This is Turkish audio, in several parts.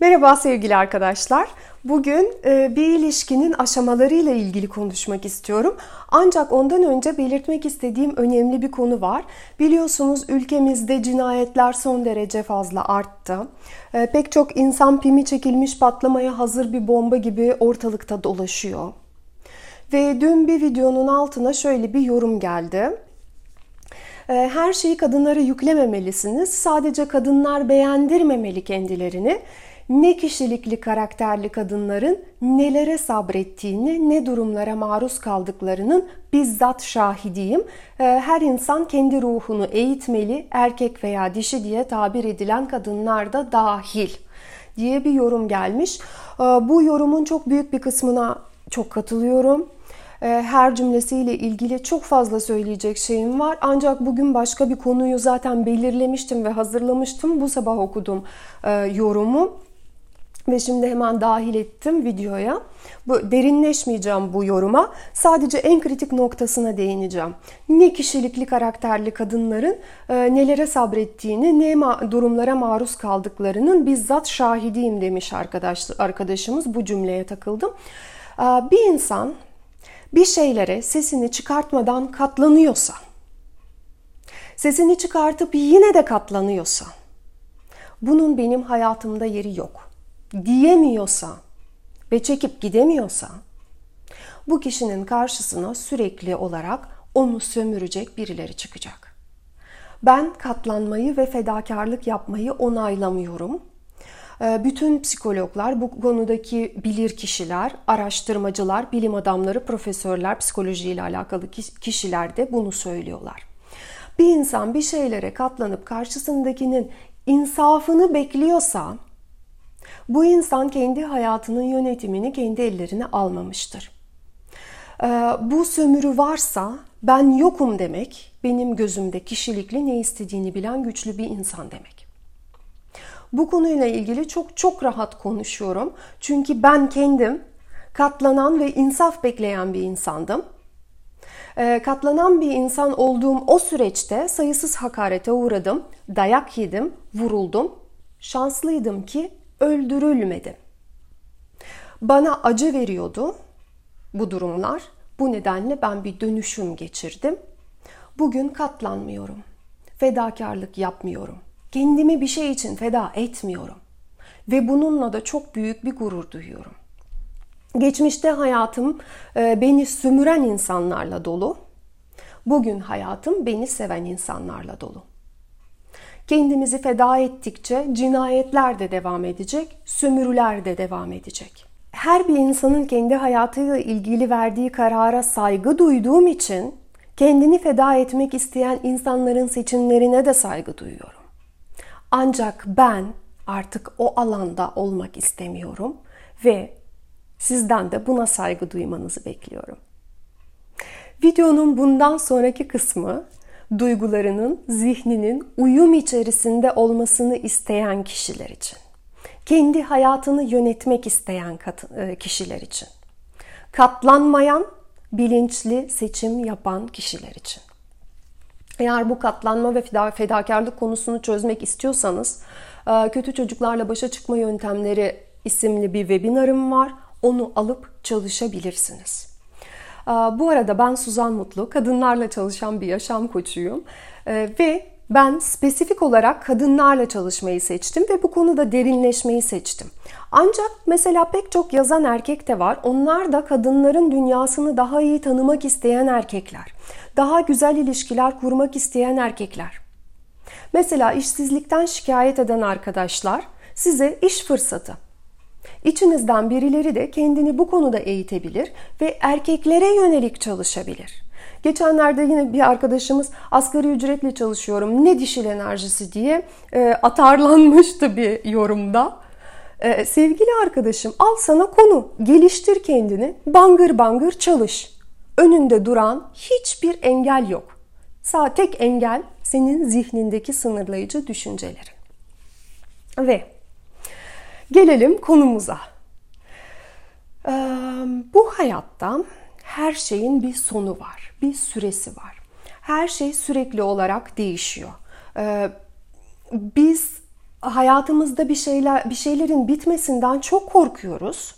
Merhaba sevgili arkadaşlar. Bugün e, bir ilişkinin aşamalarıyla ilgili konuşmak istiyorum. Ancak ondan önce belirtmek istediğim önemli bir konu var. Biliyorsunuz ülkemizde cinayetler son derece fazla arttı. E, pek çok insan pimi çekilmiş patlamaya hazır bir bomba gibi ortalıkta dolaşıyor. Ve dün bir videonun altına şöyle bir yorum geldi. E, her şeyi kadınlara yüklememelisiniz. Sadece kadınlar beğendirmemeli kendilerini ne kişilikli karakterli kadınların nelere sabrettiğini, ne durumlara maruz kaldıklarının bizzat şahidiyim. Ee, her insan kendi ruhunu eğitmeli, erkek veya dişi diye tabir edilen kadınlar da dahil diye bir yorum gelmiş. Ee, bu yorumun çok büyük bir kısmına çok katılıyorum. Ee, her cümlesiyle ilgili çok fazla söyleyecek şeyim var. Ancak bugün başka bir konuyu zaten belirlemiştim ve hazırlamıştım. Bu sabah okudum e, yorumu. Ve şimdi hemen dahil ettim videoya. Bu derinleşmeyeceğim bu yoruma. Sadece en kritik noktasına değineceğim. Ne kişilikli karakterli kadınların e, nelere sabrettiğini, ne ma- durumlara maruz kaldıklarının bizzat şahidiyim demiş arkadaş arkadaşımız. Bu cümleye takıldım. E, bir insan bir şeylere sesini çıkartmadan katlanıyorsa, sesini çıkartıp yine de katlanıyorsa, bunun benim hayatımda yeri yok diyemiyorsa ve çekip gidemiyorsa bu kişinin karşısına sürekli olarak onu sömürecek birileri çıkacak. Ben katlanmayı ve fedakarlık yapmayı onaylamıyorum. Ee, bütün psikologlar, bu konudaki bilir kişiler, araştırmacılar, bilim adamları, profesörler, psikolojiyle alakalı kişiler de bunu söylüyorlar. Bir insan bir şeylere katlanıp karşısındakinin insafını bekliyorsa bu insan kendi hayatının yönetimini kendi ellerine almamıştır. Ee, bu sömürü varsa ben yokum demek, benim gözümde kişilikli ne istediğini bilen güçlü bir insan demek. Bu konuyla ilgili çok çok rahat konuşuyorum. Çünkü ben kendim katlanan ve insaf bekleyen bir insandım. Ee, katlanan bir insan olduğum o süreçte sayısız hakarete uğradım, dayak yedim, vuruldum. Şanslıydım ki öldürülmedi. Bana acı veriyordu bu durumlar. Bu nedenle ben bir dönüşüm geçirdim. Bugün katlanmıyorum. Fedakarlık yapmıyorum. Kendimi bir şey için feda etmiyorum. Ve bununla da çok büyük bir gurur duyuyorum. Geçmişte hayatım e, beni sömüren insanlarla dolu. Bugün hayatım beni seven insanlarla dolu. Kendimizi feda ettikçe cinayetler de devam edecek, sömürüler de devam edecek. Her bir insanın kendi hayatıyla ilgili verdiği karara saygı duyduğum için kendini feda etmek isteyen insanların seçimlerine de saygı duyuyorum. Ancak ben artık o alanda olmak istemiyorum ve sizden de buna saygı duymanızı bekliyorum. Videonun bundan sonraki kısmı duygularının, zihninin uyum içerisinde olmasını isteyen kişiler için. Kendi hayatını yönetmek isteyen e, kişiler için. Katlanmayan, bilinçli seçim yapan kişiler için. Eğer bu katlanma ve fedakarlık konusunu çözmek istiyorsanız e, Kötü Çocuklarla Başa Çıkma Yöntemleri isimli bir webinarım var. Onu alıp çalışabilirsiniz. Bu arada ben Suzan Mutlu, kadınlarla çalışan bir yaşam koçuyum ve ben spesifik olarak kadınlarla çalışmayı seçtim ve bu konuda derinleşmeyi seçtim. Ancak mesela pek çok yazan erkek de var. Onlar da kadınların dünyasını daha iyi tanımak isteyen erkekler. Daha güzel ilişkiler kurmak isteyen erkekler. Mesela işsizlikten şikayet eden arkadaşlar size iş fırsatı, İçinizden birileri de kendini bu konuda eğitebilir ve erkeklere yönelik çalışabilir. Geçenlerde yine bir arkadaşımız asgari ücretle çalışıyorum ne dişil enerjisi diye e, atarlanmıştı bir yorumda. E, sevgili arkadaşım al sana konu geliştir kendini bangır bangır çalış. Önünde duran hiçbir engel yok. Sağ tek engel senin zihnindeki sınırlayıcı düşüncelerin. Ve Gelelim konumuza. Ee, bu hayatta her şeyin bir sonu var, bir süresi var. Her şey sürekli olarak değişiyor. Ee, biz hayatımızda bir şeyler bir şeylerin bitmesinden çok korkuyoruz.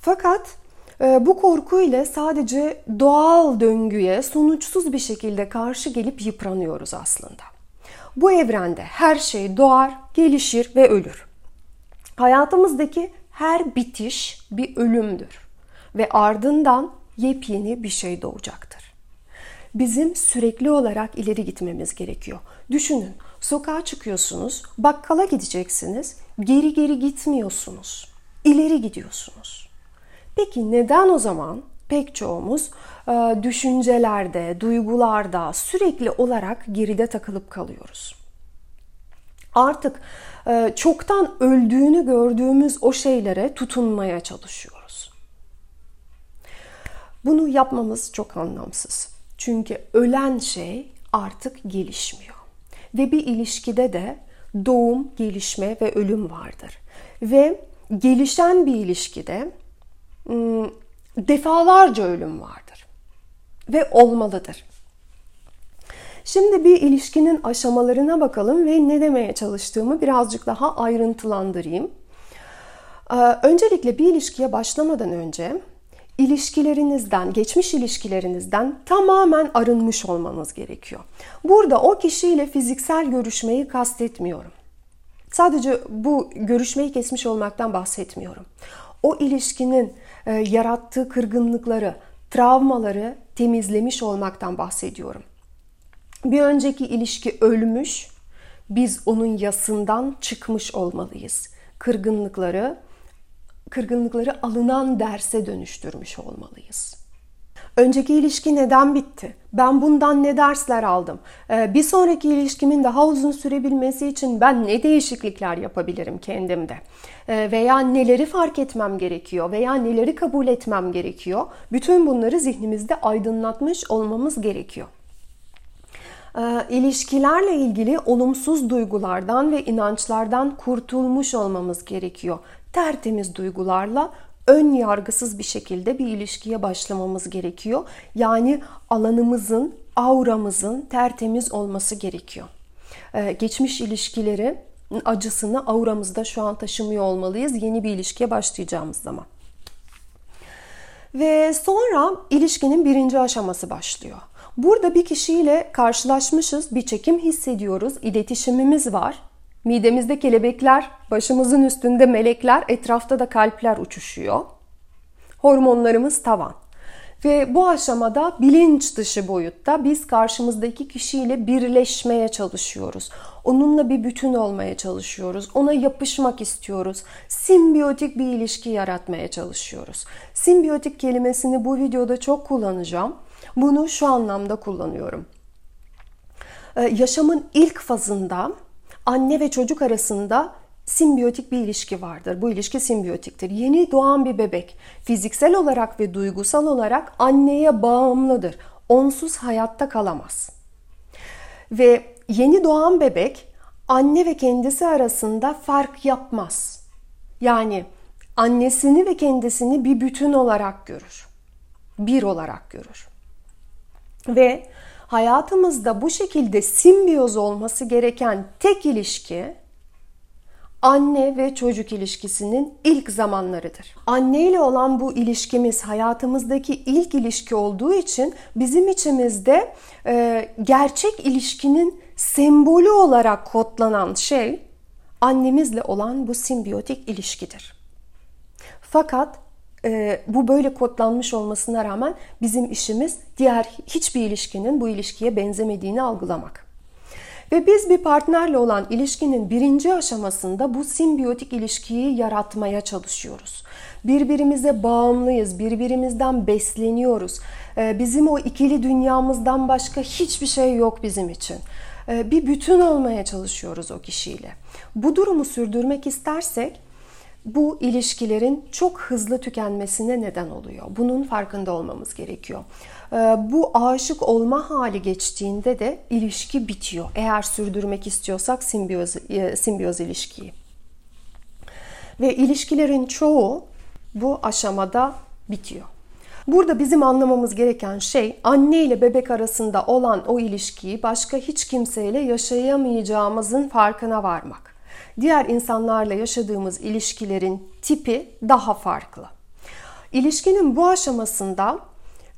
Fakat e, bu korku ile sadece doğal döngüye sonuçsuz bir şekilde karşı gelip yıpranıyoruz aslında. Bu evrende her şey doğar, gelişir ve ölür. Hayatımızdaki her bitiş bir ölümdür ve ardından yepyeni bir şey doğacaktır. Bizim sürekli olarak ileri gitmemiz gerekiyor. Düşünün, sokağa çıkıyorsunuz, bakkala gideceksiniz, geri geri gitmiyorsunuz. İleri gidiyorsunuz. Peki neden o zaman pek çoğumuz düşüncelerde, duygularda sürekli olarak geride takılıp kalıyoruz? Artık e, çoktan öldüğünü gördüğümüz o şeylere tutunmaya çalışıyoruz. Bunu yapmamız çok anlamsız. Çünkü ölen şey artık gelişmiyor. Ve bir ilişkide de doğum, gelişme ve ölüm vardır. Ve gelişen bir ilişkide defalarca ölüm vardır. Ve olmalıdır. Şimdi bir ilişkinin aşamalarına bakalım ve ne demeye çalıştığımı birazcık daha ayrıntılandırayım. Ee, öncelikle bir ilişkiye başlamadan önce ilişkilerinizden, geçmiş ilişkilerinizden tamamen arınmış olmanız gerekiyor. Burada o kişiyle fiziksel görüşmeyi kastetmiyorum. Sadece bu görüşmeyi kesmiş olmaktan bahsetmiyorum. O ilişkinin e, yarattığı kırgınlıkları, travmaları temizlemiş olmaktan bahsediyorum. Bir önceki ilişki ölmüş, biz onun yasından çıkmış olmalıyız. Kırgınlıkları, kırgınlıkları alınan derse dönüştürmüş olmalıyız. Önceki ilişki neden bitti? Ben bundan ne dersler aldım? Ee, bir sonraki ilişkimin daha uzun sürebilmesi için ben ne değişiklikler yapabilirim kendimde? Ee, veya neleri fark etmem gerekiyor? Veya neleri kabul etmem gerekiyor? Bütün bunları zihnimizde aydınlatmış olmamız gerekiyor. Ee, ilişkilerle ilgili olumsuz duygulardan ve inançlardan kurtulmuş olmamız gerekiyor. Tertemiz duygularla ön yargısız bir şekilde bir ilişkiye başlamamız gerekiyor. Yani alanımızın, auramızın tertemiz olması gerekiyor. Ee, geçmiş ilişkileri acısını auramızda şu an taşımıyor olmalıyız yeni bir ilişkiye başlayacağımız zaman. Ve sonra ilişkinin birinci aşaması başlıyor. Burada bir kişiyle karşılaşmışız, bir çekim hissediyoruz, iletişimimiz var. Midemizde kelebekler, başımızın üstünde melekler, etrafta da kalpler uçuşuyor. Hormonlarımız tavan. Ve bu aşamada bilinç dışı boyutta biz karşımızdaki kişiyle birleşmeye çalışıyoruz. Onunla bir bütün olmaya çalışıyoruz. Ona yapışmak istiyoruz. Simbiyotik bir ilişki yaratmaya çalışıyoruz. Simbiyotik kelimesini bu videoda çok kullanacağım. Bunu şu anlamda kullanıyorum. Ee, yaşamın ilk fazında anne ve çocuk arasında simbiyotik bir ilişki vardır. Bu ilişki simbiyotiktir. Yeni doğan bir bebek fiziksel olarak ve duygusal olarak anneye bağımlıdır. Onsuz hayatta kalamaz. Ve yeni doğan bebek anne ve kendisi arasında fark yapmaz. Yani annesini ve kendisini bir bütün olarak görür. Bir olarak görür. Ve hayatımızda bu şekilde simbiyoz olması gereken tek ilişki anne ve çocuk ilişkisinin ilk zamanlarıdır. Anne ile olan bu ilişkimiz hayatımızdaki ilk ilişki olduğu için bizim içimizde e, gerçek ilişkinin sembolü olarak kodlanan şey annemizle olan bu simbiyotik ilişkidir. Fakat e, bu böyle kodlanmış olmasına rağmen bizim işimiz diğer hiçbir ilişkinin bu ilişkiye benzemediğini algılamak. Ve biz bir partnerle olan ilişkinin birinci aşamasında bu simbiyotik ilişkiyi yaratmaya çalışıyoruz. Birbirimize bağımlıyız, birbirimizden besleniyoruz. E, bizim o ikili dünyamızdan başka hiçbir şey yok bizim için. E, bir bütün olmaya çalışıyoruz o kişiyle. Bu durumu sürdürmek istersek bu ilişkilerin çok hızlı tükenmesine neden oluyor. Bunun farkında olmamız gerekiyor. Ee, bu aşık olma hali geçtiğinde de ilişki bitiyor. Eğer sürdürmek istiyorsak simbiyoz, e, simbiyoz ilişkiyi. Ve ilişkilerin çoğu bu aşamada bitiyor. Burada bizim anlamamız gereken şey anne ile bebek arasında olan o ilişkiyi başka hiç kimseyle yaşayamayacağımızın farkına varmak. Diğer insanlarla yaşadığımız ilişkilerin tipi daha farklı. İlişkinin bu aşamasında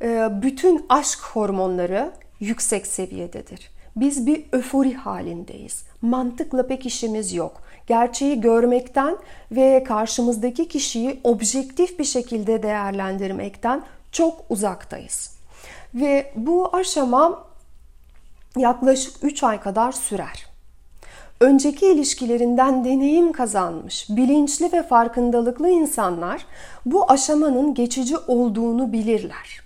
e, bütün aşk hormonları yüksek seviyededir. Biz bir öfori halindeyiz. Mantıkla pek işimiz yok. Gerçeği görmekten ve karşımızdaki kişiyi objektif bir şekilde değerlendirmekten çok uzaktayız. Ve bu aşama yaklaşık 3 ay kadar sürer. Önceki ilişkilerinden deneyim kazanmış, bilinçli ve farkındalıklı insanlar bu aşamanın geçici olduğunu bilirler.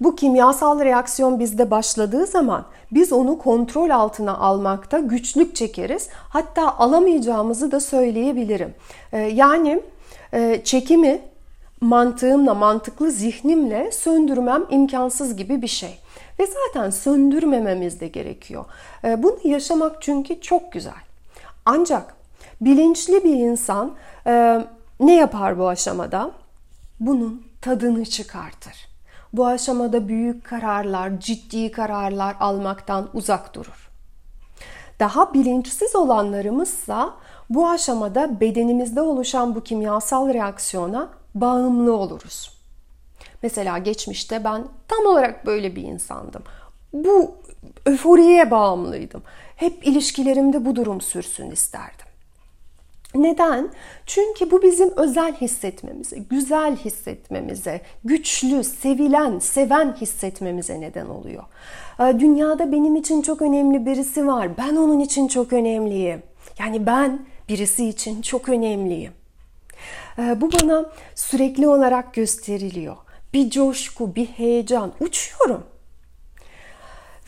Bu kimyasal reaksiyon bizde başladığı zaman biz onu kontrol altına almakta güçlük çekeriz. Hatta alamayacağımızı da söyleyebilirim. Ee, yani e, çekimi mantığımla, mantıklı zihnimle söndürmem imkansız gibi bir şey. Ve zaten söndürmememiz de gerekiyor. Ee, bunu yaşamak çünkü çok güzel. Ancak bilinçli bir insan e, ne yapar bu aşamada? Bunun tadını çıkartır. Bu aşamada büyük kararlar, ciddi kararlar almaktan uzak durur. Daha bilinçsiz olanlarımızsa bu aşamada bedenimizde oluşan bu kimyasal reaksiyona bağımlı oluruz. Mesela geçmişte ben tam olarak böyle bir insandım. Bu öforiye bağımlıydım. Hep ilişkilerimde bu durum sürsün isterdim. Neden? Çünkü bu bizim özel hissetmemize, güzel hissetmemize, güçlü, sevilen, seven hissetmemize neden oluyor. Ee, dünyada benim için çok önemli birisi var. Ben onun için çok önemliyim. Yani ben birisi için çok önemliyim. Ee, bu bana sürekli olarak gösteriliyor. Bir coşku, bir heyecan. Uçuyorum.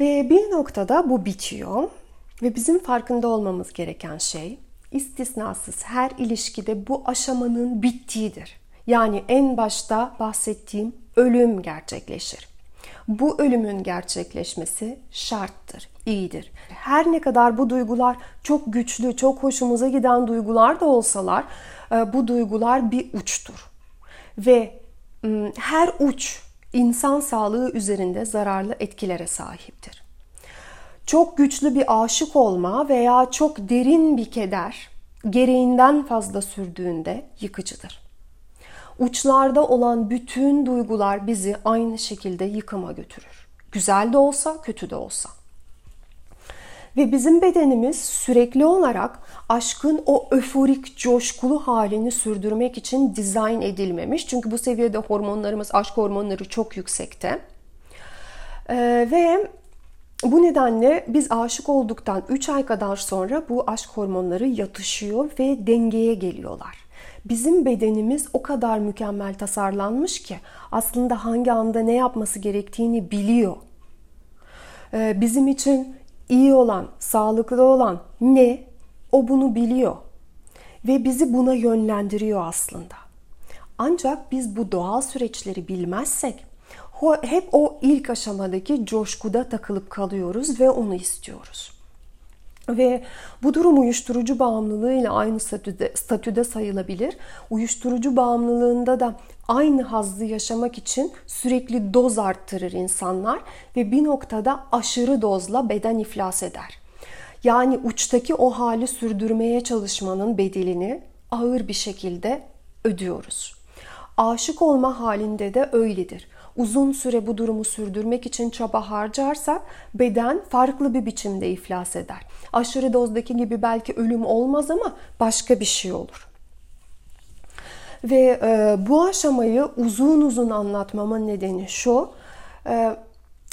Ve bir noktada bu bitiyor. Ve bizim farkında olmamız gereken şey istisnasız her ilişkide bu aşamanın bittiğidir. Yani en başta bahsettiğim ölüm gerçekleşir. Bu ölümün gerçekleşmesi şarttır, iyidir. Her ne kadar bu duygular çok güçlü, çok hoşumuza giden duygular da olsalar, e, bu duygular bir uçtur. Ve her uç insan sağlığı üzerinde zararlı etkilere sahiptir çok güçlü bir aşık olma veya çok derin bir keder gereğinden fazla sürdüğünde yıkıcıdır. Uçlarda olan bütün duygular bizi aynı şekilde yıkıma götürür. Güzel de olsa, kötü de olsa. Ve bizim bedenimiz sürekli olarak aşkın o öforik, coşkulu halini sürdürmek için dizayn edilmemiş. Çünkü bu seviyede hormonlarımız, aşk hormonları çok yüksekte. Ee, ve bu nedenle biz aşık olduktan 3 ay kadar sonra bu aşk hormonları yatışıyor ve dengeye geliyorlar. Bizim bedenimiz o kadar mükemmel tasarlanmış ki aslında hangi anda ne yapması gerektiğini biliyor. Ee, bizim için iyi olan, sağlıklı olan ne? O bunu biliyor. Ve bizi buna yönlendiriyor aslında. Ancak biz bu doğal süreçleri bilmezsek hep o ilk aşamadaki coşkuda takılıp kalıyoruz ve onu istiyoruz. Ve bu durum uyuşturucu bağımlılığıyla aynı statüde, statüde sayılabilir. Uyuşturucu bağımlılığında da aynı hazzı yaşamak için sürekli doz arttırır insanlar ve bir noktada aşırı dozla beden iflas eder. Yani uçtaki o hali sürdürmeye çalışmanın bedelini ağır bir şekilde ödüyoruz. Aşık olma halinde de öyledir uzun süre bu durumu sürdürmek için çaba harcarsak beden farklı bir biçimde iflas eder. Aşırı dozdaki gibi belki ölüm olmaz ama başka bir şey olur. Ve e, bu aşamayı uzun uzun anlatmamın nedeni şu. E,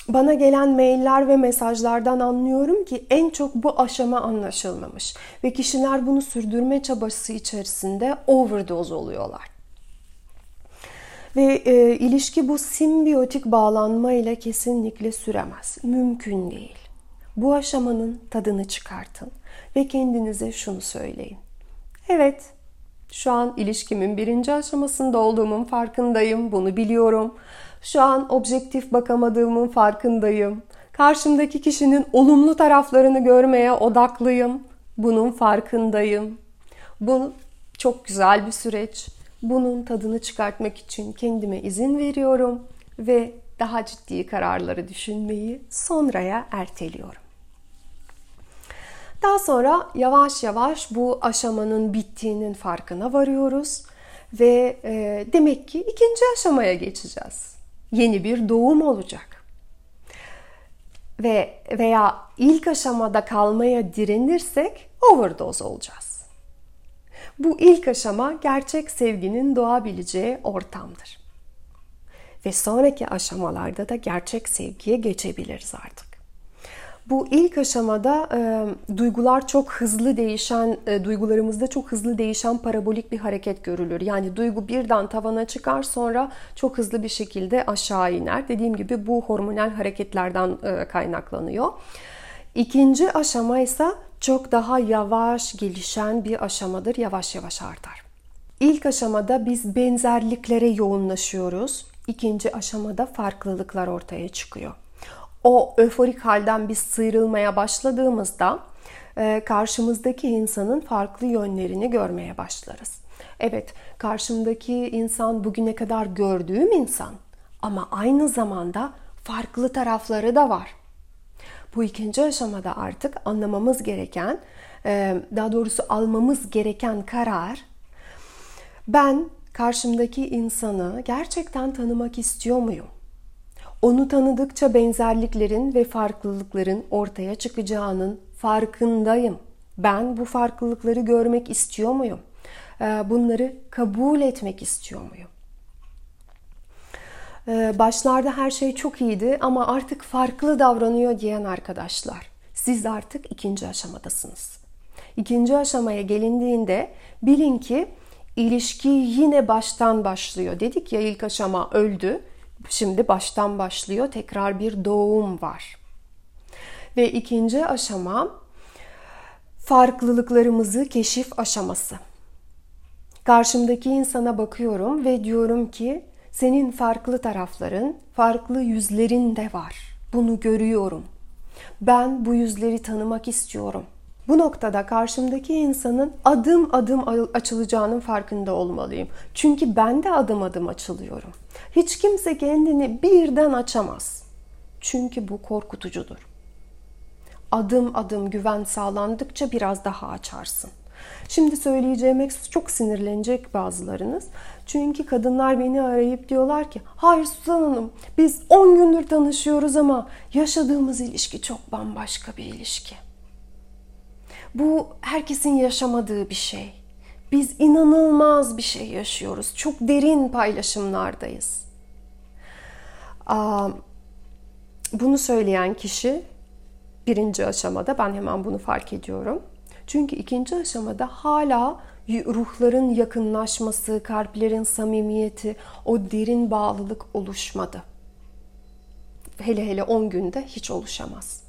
bana gelen mailler ve mesajlardan anlıyorum ki en çok bu aşama anlaşılmamış ve kişiler bunu sürdürme çabası içerisinde overdose oluyorlar. Ve e, ilişki bu simbiyotik bağlanma ile kesinlikle süremez. Mümkün değil. Bu aşamanın tadını çıkartın ve kendinize şunu söyleyin. Evet, şu an ilişkimin birinci aşamasında olduğumun farkındayım, bunu biliyorum. Şu an objektif bakamadığımın farkındayım. Karşımdaki kişinin olumlu taraflarını görmeye odaklıyım. Bunun farkındayım. Bu çok güzel bir süreç. Bunun tadını çıkartmak için kendime izin veriyorum ve daha ciddi kararları düşünmeyi sonraya erteliyorum. Daha sonra yavaş yavaş bu aşamanın bittiğinin farkına varıyoruz ve e, demek ki ikinci aşamaya geçeceğiz. Yeni bir doğum olacak. Ve veya ilk aşamada kalmaya direnirsek overdose olacağız. Bu ilk aşama gerçek sevginin doğabileceği ortamdır. Ve sonraki aşamalarda da gerçek sevgiye geçebiliriz artık. Bu ilk aşamada e, duygular çok hızlı değişen, e, duygularımızda çok hızlı değişen parabolik bir hareket görülür. Yani duygu birden tavana çıkar sonra çok hızlı bir şekilde aşağı iner. Dediğim gibi bu hormonal hareketlerden e, kaynaklanıyor. İkinci aşama ise çok daha yavaş gelişen bir aşamadır. Yavaş yavaş artar. İlk aşamada biz benzerliklere yoğunlaşıyoruz. İkinci aşamada farklılıklar ortaya çıkıyor o öforik halden biz sıyrılmaya başladığımızda e, karşımızdaki insanın farklı yönlerini görmeye başlarız. Evet, karşımdaki insan bugüne kadar gördüğüm insan ama aynı zamanda farklı tarafları da var. Bu ikinci aşamada artık anlamamız gereken, e, daha doğrusu almamız gereken karar ben karşımdaki insanı gerçekten tanımak istiyor muyum? Onu tanıdıkça benzerliklerin ve farklılıkların ortaya çıkacağının farkındayım. Ben bu farklılıkları görmek istiyor muyum? Ee, bunları kabul etmek istiyor muyum? Ee, başlarda her şey çok iyiydi ama artık farklı davranıyor diyen arkadaşlar. Siz artık ikinci aşamadasınız. İkinci aşamaya gelindiğinde bilin ki ilişki yine baştan başlıyor. Dedik ya ilk aşama öldü. Şimdi baştan başlıyor. Tekrar bir doğum var. Ve ikinci aşama farklılıklarımızı keşif aşaması. Karşımdaki insana bakıyorum ve diyorum ki senin farklı tarafların, farklı yüzlerin de var. Bunu görüyorum. Ben bu yüzleri tanımak istiyorum. Bu noktada karşımdaki insanın adım adım açılacağının farkında olmalıyım. Çünkü ben de adım adım açılıyorum. Hiç kimse kendini birden açamaz. Çünkü bu korkutucudur. Adım adım güven sağlandıkça biraz daha açarsın. Şimdi söyleyeceğime çok sinirlenecek bazılarınız. Çünkü kadınlar beni arayıp diyorlar ki hayır Suzan Hanım biz 10 gündür tanışıyoruz ama yaşadığımız ilişki çok bambaşka bir ilişki. Bu herkesin yaşamadığı bir şey. Biz inanılmaz bir şey yaşıyoruz. Çok derin paylaşımlardayız. Bunu söyleyen kişi birinci aşamada ben hemen bunu fark ediyorum. Çünkü ikinci aşamada hala ruhların yakınlaşması, kalplerin samimiyeti, o derin bağlılık oluşmadı. Hele hele 10 günde hiç oluşamaz.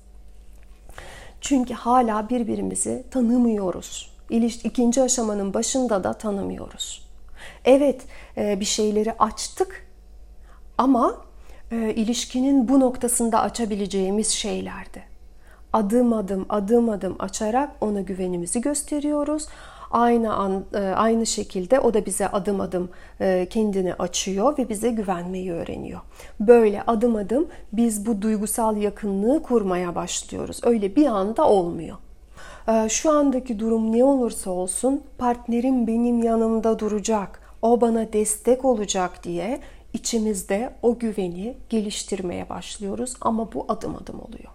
Çünkü hala birbirimizi tanımıyoruz. İlişki ikinci aşamanın başında da tanımıyoruz. Evet e, bir şeyleri açtık ama e, ilişkinin bu noktasında açabileceğimiz şeylerdi. Adım adım adım adım açarak ona güvenimizi gösteriyoruz aynı an, e, aynı şekilde o da bize adım adım e, kendini açıyor ve bize güvenmeyi öğreniyor. Böyle adım adım biz bu duygusal yakınlığı kurmaya başlıyoruz. Öyle bir anda olmuyor. E, şu andaki durum ne olursa olsun partnerim benim yanımda duracak, o bana destek olacak diye içimizde o güveni geliştirmeye başlıyoruz ama bu adım adım oluyor.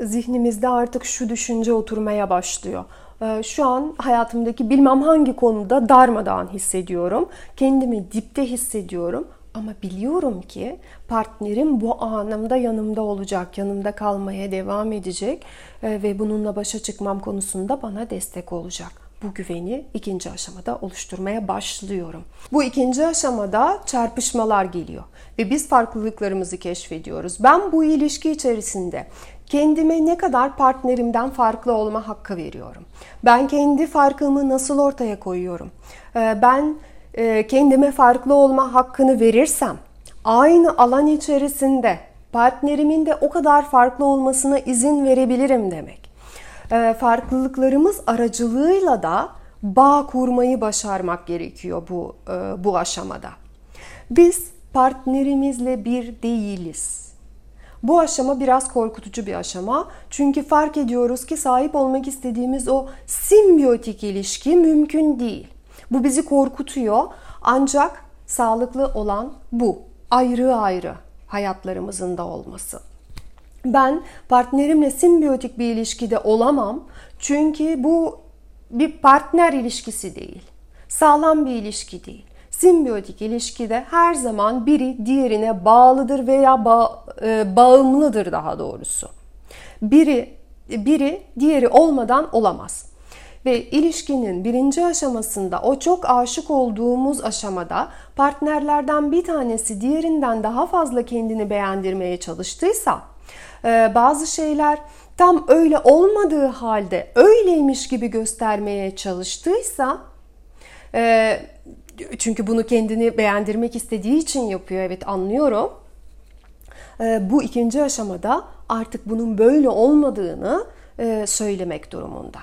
Zihnimizde artık şu düşünce oturmaya başlıyor. Ee, şu an hayatımdaki bilmem hangi konuda darmadağın hissediyorum. Kendimi dipte hissediyorum. Ama biliyorum ki partnerim bu anımda yanımda olacak, yanımda kalmaya devam edecek ee, ve bununla başa çıkmam konusunda bana destek olacak. Bu güveni ikinci aşamada oluşturmaya başlıyorum. Bu ikinci aşamada çarpışmalar geliyor ve biz farklılıklarımızı keşfediyoruz. Ben bu ilişki içerisinde kendime ne kadar partnerimden farklı olma hakkı veriyorum. Ben kendi farkımı nasıl ortaya koyuyorum? Ee, ben e, kendime farklı olma hakkını verirsem aynı alan içerisinde partnerimin de o kadar farklı olmasına izin verebilirim demek. Ee, farklılıklarımız aracılığıyla da bağ kurmayı başarmak gerekiyor bu e, bu aşamada. Biz partnerimizle bir değiliz Bu aşama biraz korkutucu bir aşama. Çünkü fark ediyoruz ki sahip olmak istediğimiz o simbiyotik ilişki mümkün değil. Bu bizi korkutuyor. Ancak sağlıklı olan bu. Ayrı ayrı hayatlarımızın da olması. Ben partnerimle simbiyotik bir ilişkide olamam. Çünkü bu bir partner ilişkisi değil. Sağlam bir ilişki değil. Simbiyotik ilişkide her zaman biri diğerine bağlıdır veya ba e, bağımlıdır daha doğrusu. Biri biri diğeri olmadan olamaz. Ve ilişkinin birinci aşamasında o çok aşık olduğumuz aşamada partnerlerden bir tanesi diğerinden daha fazla kendini beğendirmeye çalıştıysa e, bazı şeyler tam öyle olmadığı halde öyleymiş gibi göstermeye çalıştıysa e, çünkü bunu kendini beğendirmek istediği için yapıyor evet anlıyorum. E, bu ikinci aşamada artık bunun böyle olmadığını söylemek durumunda.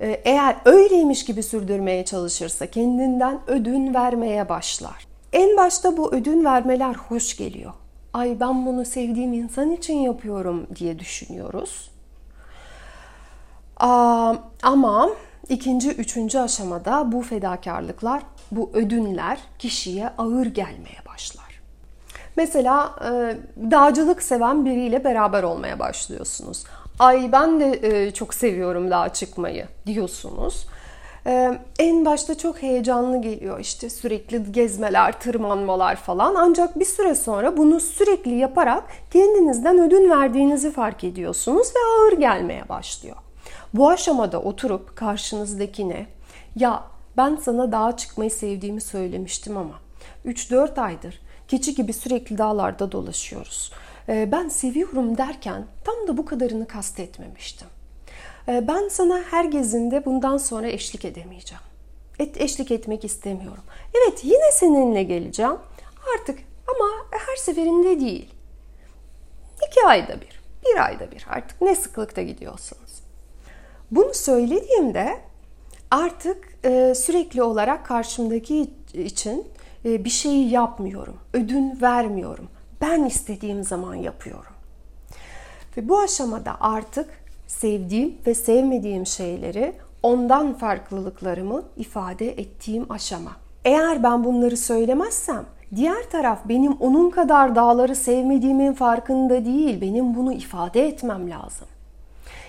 Eğer öyleymiş gibi sürdürmeye çalışırsa kendinden ödün vermeye başlar. En başta bu ödün vermeler hoş geliyor ay ben bunu sevdiğim insan için yapıyorum diye düşünüyoruz. Ama ikinci, üçüncü aşamada bu fedakarlıklar, bu ödünler kişiye ağır gelmeye başlar. Mesela e, dağcılık seven biriyle beraber olmaya başlıyorsunuz. Ay ben de e, çok seviyorum dağa çıkmayı diyorsunuz. Ee, en başta çok heyecanlı geliyor işte sürekli gezmeler, tırmanmalar falan. Ancak bir süre sonra bunu sürekli yaparak kendinizden ödün verdiğinizi fark ediyorsunuz ve ağır gelmeye başlıyor. Bu aşamada oturup karşınızdakine ya ben sana dağa çıkmayı sevdiğimi söylemiştim ama 3-4 aydır keçi gibi sürekli dağlarda dolaşıyoruz. Ee, ben seviyorum derken tam da bu kadarını kastetmemiştim. Ee, ben sana her gezinde bundan sonra eşlik edemeyeceğim. Et, eşlik etmek istemiyorum. Evet yine seninle geleceğim. Artık ama her seferinde değil. İki ayda bir, bir ayda bir artık ne sıklıkta gidiyorsanız. Bunu söylediğimde artık e, sürekli olarak karşımdaki için e, bir şeyi yapmıyorum. Ödün vermiyorum. Ben istediğim zaman yapıyorum. Ve bu aşamada artık sevdiğim ve sevmediğim şeyleri ondan farklılıklarımı ifade ettiğim aşama. Eğer ben bunları söylemezsem diğer taraf benim onun kadar dağları sevmediğimin farkında değil. Benim bunu ifade etmem lazım.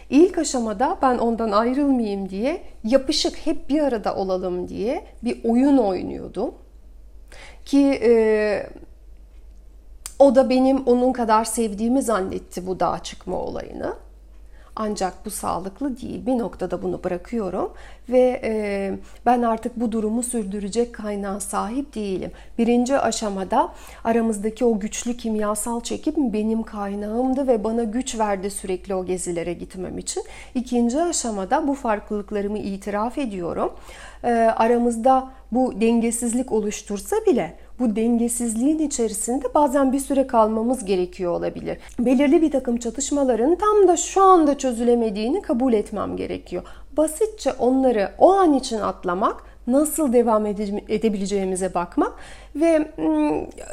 İlk aşamada ben ondan ayrılmayayım diye yapışık hep bir arada olalım diye bir oyun oynuyordum. Ki e, o da benim onun kadar sevdiğimi zannetti bu dağa çıkma olayını. Ancak bu sağlıklı değil. Bir noktada bunu bırakıyorum ve e, ben artık bu durumu sürdürecek kaynağa sahip değilim. Birinci aşamada aramızdaki o güçlü kimyasal çekim benim kaynağımdı ve bana güç verdi sürekli o gezilere gitmem için. İkinci aşamada bu farklılıklarımı itiraf ediyorum. E, aramızda bu dengesizlik oluştursa bile bu dengesizliğin içerisinde bazen bir süre kalmamız gerekiyor olabilir. Belirli bir takım çatışmaların tam da şu anda çözülemediğini kabul etmem gerekiyor. Basitçe onları o an için atlamak nasıl devam edebileceğimize bakmak ve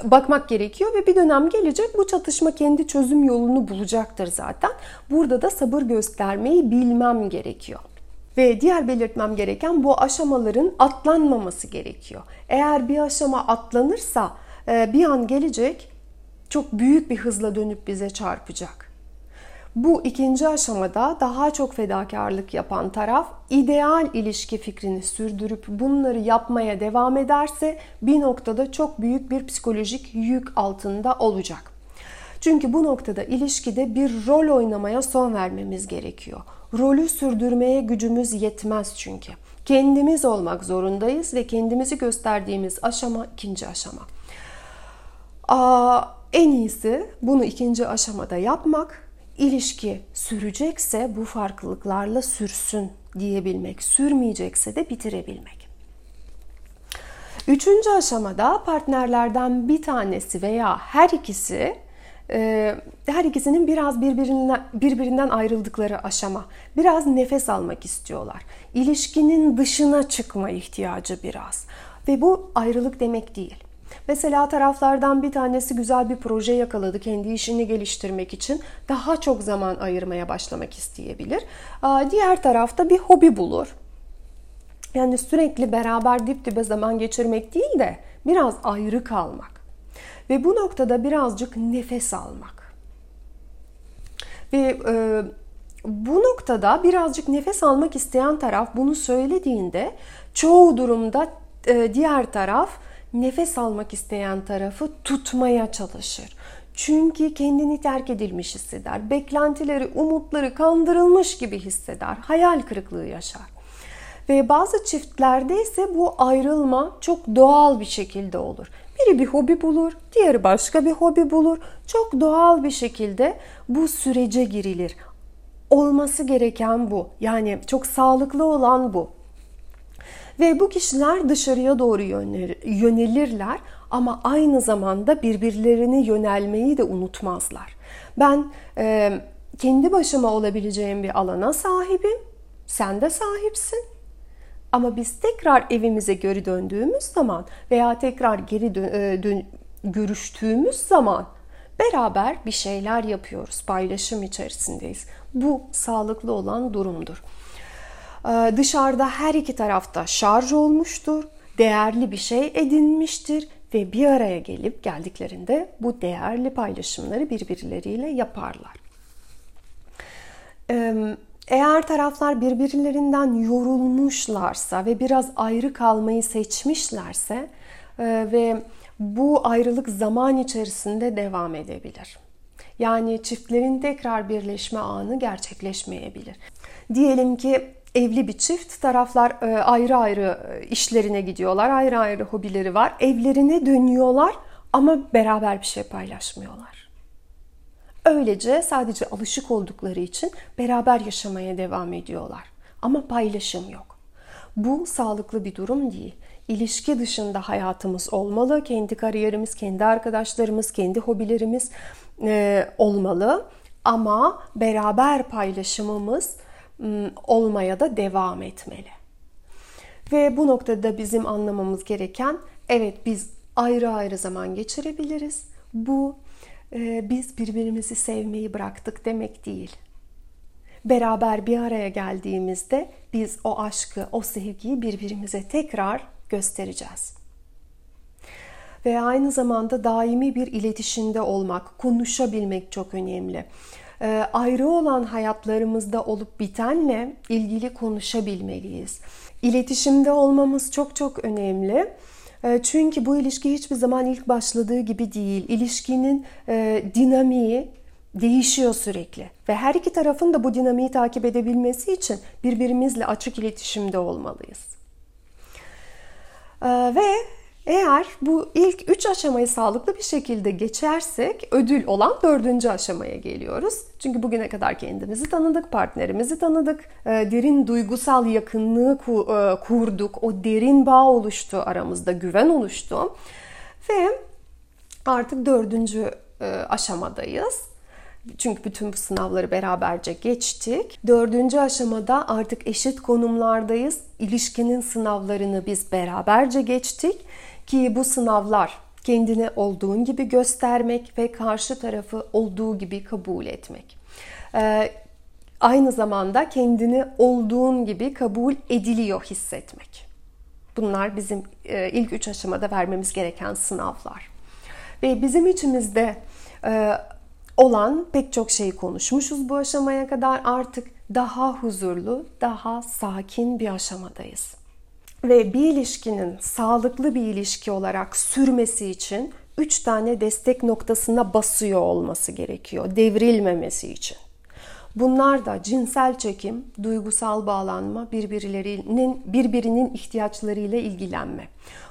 bakmak gerekiyor ve bir dönem gelecek bu çatışma kendi çözüm yolunu bulacaktır zaten. Burada da sabır göstermeyi bilmem gerekiyor. Ve diğer belirtmem gereken bu aşamaların atlanmaması gerekiyor. Eğer bir aşama atlanırsa e, bir an gelecek çok büyük bir hızla dönüp bize çarpacak. Bu ikinci aşamada daha çok fedakarlık yapan taraf ideal ilişki fikrini sürdürüp bunları yapmaya devam ederse bir noktada çok büyük bir psikolojik yük altında olacak. Çünkü bu noktada ilişkide bir rol oynamaya son vermemiz gerekiyor. Rolü sürdürmeye gücümüz yetmez çünkü. Kendimiz olmak zorundayız ve kendimizi gösterdiğimiz aşama ikinci aşama. Aa, en iyisi bunu ikinci aşamada yapmak. İlişki sürecekse bu farklılıklarla sürsün diyebilmek, sürmeyecekse de bitirebilmek. Üçüncü aşamada partnerlerden bir tanesi veya her ikisi her ikisinin biraz birbirinden, birbirinden ayrıldıkları aşama. Biraz nefes almak istiyorlar. İlişkinin dışına çıkma ihtiyacı biraz. Ve bu ayrılık demek değil. Mesela taraflardan bir tanesi güzel bir proje yakaladı kendi işini geliştirmek için. Daha çok zaman ayırmaya başlamak isteyebilir. Diğer tarafta bir hobi bulur. Yani sürekli beraber dip dibe zaman geçirmek değil de biraz ayrı kalmak. Ve bu noktada birazcık nefes almak. Ve e, bu noktada birazcık nefes almak isteyen taraf bunu söylediğinde çoğu durumda e, diğer taraf nefes almak isteyen tarafı tutmaya çalışır. Çünkü kendini terk edilmiş hisseder. Beklentileri, umutları kandırılmış gibi hisseder. Hayal kırıklığı yaşar. Ve bazı çiftlerde ise bu ayrılma çok doğal bir şekilde olur. Biri bir hobi bulur, diğeri başka bir hobi bulur. Çok doğal bir şekilde bu sürece girilir. Olması gereken bu. Yani çok sağlıklı olan bu. Ve bu kişiler dışarıya doğru yönelirler ama aynı zamanda birbirlerini yönelmeyi de unutmazlar. Ben e, kendi başıma olabileceğim bir alana sahibim. Sen de sahipsin. Ama biz tekrar evimize geri döndüğümüz zaman veya tekrar geri dön, e, dön, görüştüğümüz zaman beraber bir şeyler yapıyoruz. Paylaşım içerisindeyiz. Bu sağlıklı olan durumdur. Ee, dışarıda her iki tarafta şarj olmuştur, değerli bir şey edinmiştir ve bir araya gelip geldiklerinde bu değerli paylaşımları birbirleriyle yaparlar. Eğer taraflar birbirlerinden yorulmuşlarsa ve biraz ayrı kalmayı seçmişlerse e, ve bu ayrılık zaman içerisinde devam edebilir. Yani çiftlerin tekrar birleşme anı gerçekleşmeyebilir. Diyelim ki evli bir çift taraflar e, ayrı ayrı e, işlerine gidiyorlar, ayrı ayrı hobileri var. Evlerine dönüyorlar ama beraber bir şey paylaşmıyorlar. Öylece sadece alışık oldukları için beraber yaşamaya devam ediyorlar. Ama paylaşım yok. Bu sağlıklı bir durum değil. İlişki dışında hayatımız olmalı. Kendi kariyerimiz, kendi arkadaşlarımız, kendi hobilerimiz e, olmalı. Ama beraber paylaşımımız olmaya da devam etmeli. Ve bu noktada bizim anlamamız gereken evet biz ayrı ayrı zaman geçirebiliriz. Bu biz birbirimizi sevmeyi bıraktık demek değil. Beraber bir araya geldiğimizde biz o aşkı, o sevgiyi birbirimize tekrar göstereceğiz. Ve aynı zamanda daimi bir iletişimde olmak, konuşabilmek çok önemli. Ee, ayrı olan hayatlarımızda olup bitenle ilgili konuşabilmeliyiz. İletişimde olmamız çok çok önemli. Ee, çünkü bu ilişki hiçbir zaman ilk başladığı gibi değil. İlişkinin e, dinamiği değişiyor sürekli ve her iki tarafın da bu dinamiği takip edebilmesi için birbirimizle açık iletişimde olmalıyız. Ee, ve eğer bu ilk üç aşamayı sağlıklı bir şekilde geçersek ödül olan dördüncü aşamaya geliyoruz. Çünkü bugüne kadar kendimizi tanıdık, partnerimizi tanıdık, e, derin duygusal yakınlığı e, kurduk, o derin bağ oluştu aramızda, güven oluştu. Ve artık dördüncü e, aşamadayız. Çünkü bütün bu sınavları beraberce geçtik. Dördüncü aşamada artık eşit konumlardayız. İlişkinin sınavlarını biz beraberce geçtik ki bu sınavlar kendini olduğun gibi göstermek ve karşı tarafı olduğu gibi kabul etmek. Ee, aynı zamanda kendini olduğun gibi kabul ediliyor hissetmek. Bunlar bizim e, ilk üç aşamada vermemiz gereken sınavlar. Ve bizim içimizde e, olan pek çok şeyi konuşmuşuz bu aşamaya kadar. Artık daha huzurlu, daha sakin bir aşamadayız ve bir ilişkinin sağlıklı bir ilişki olarak sürmesi için üç tane destek noktasına basıyor olması gerekiyor devrilmemesi için. Bunlar da cinsel çekim, duygusal bağlanma, birbirlerinin birbirinin ihtiyaçlarıyla ilgilenme.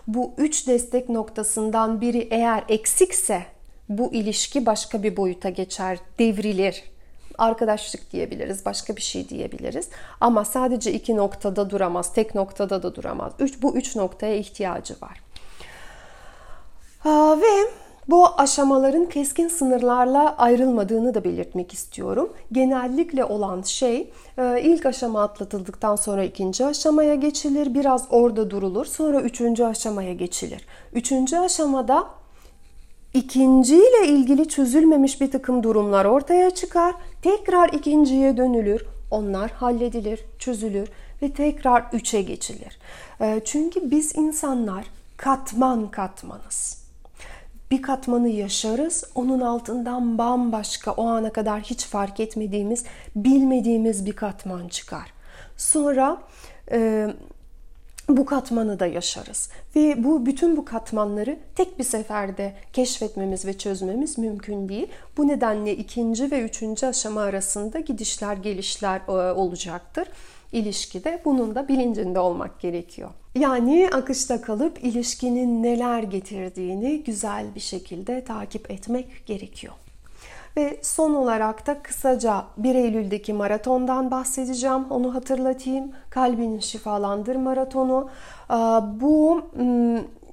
Bu üç destek noktasından biri eğer eksikse bu ilişki başka bir boyuta geçer, devrilir, arkadaşlık diyebiliriz, başka bir şey diyebiliriz. Ama sadece iki noktada duramaz, tek noktada da duramaz. Üç, bu üç noktaya ihtiyacı var. Ve Bu aşamaların keskin sınırlarla ayrılmadığını da belirtmek istiyorum. Genellikle olan şey e, ilk aşama atlatıldıktan sonra ikinci aşamaya geçilir. Biraz orada durulur. Sonra üçüncü aşamaya geçilir. Üçüncü aşamada ikinciyle ilgili çözülmemiş bir takım durumlar ortaya çıkar. Tekrar ikinciye dönülür. Onlar halledilir, çözülür ve tekrar üçe geçilir. E, çünkü biz insanlar katman katmanız bir katmanı yaşarız. Onun altından bambaşka o ana kadar hiç fark etmediğimiz, bilmediğimiz bir katman çıkar. Sonra e, bu katmanı da yaşarız. Ve bu bütün bu katmanları tek bir seferde keşfetmemiz ve çözmemiz mümkün değil. Bu nedenle ikinci ve üçüncü aşama arasında gidişler gelişler e, olacaktır ilişkide. Bunun da bilincinde olmak gerekiyor. Yani akışta kalıp ilişkinin neler getirdiğini güzel bir şekilde takip etmek gerekiyor. Ve son olarak da kısaca 1 Eylül'deki maratondan bahsedeceğim. Onu hatırlatayım. Kalbini şifalandır maratonu. Bu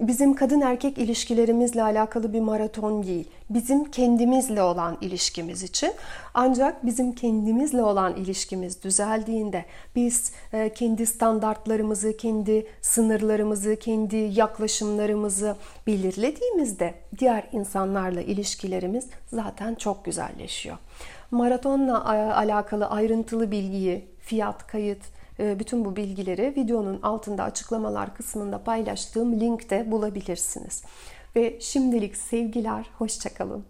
bizim kadın erkek ilişkilerimizle alakalı bir maraton değil. Bizim kendimizle olan ilişkimiz için. Ancak bizim kendimizle olan ilişkimiz düzeldiğinde biz e, kendi standartlarımızı, kendi sınırlarımızı, kendi yaklaşımlarımızı belirlediğimizde diğer insanlarla ilişkilerimiz zaten çok güzelleşiyor. Maratonla alakalı ayrıntılı bilgiyi, fiyat, kayıt, bütün bu bilgileri videonun altında açıklamalar kısmında paylaştığım linkte bulabilirsiniz. Ve şimdilik sevgiler, hoşçakalın.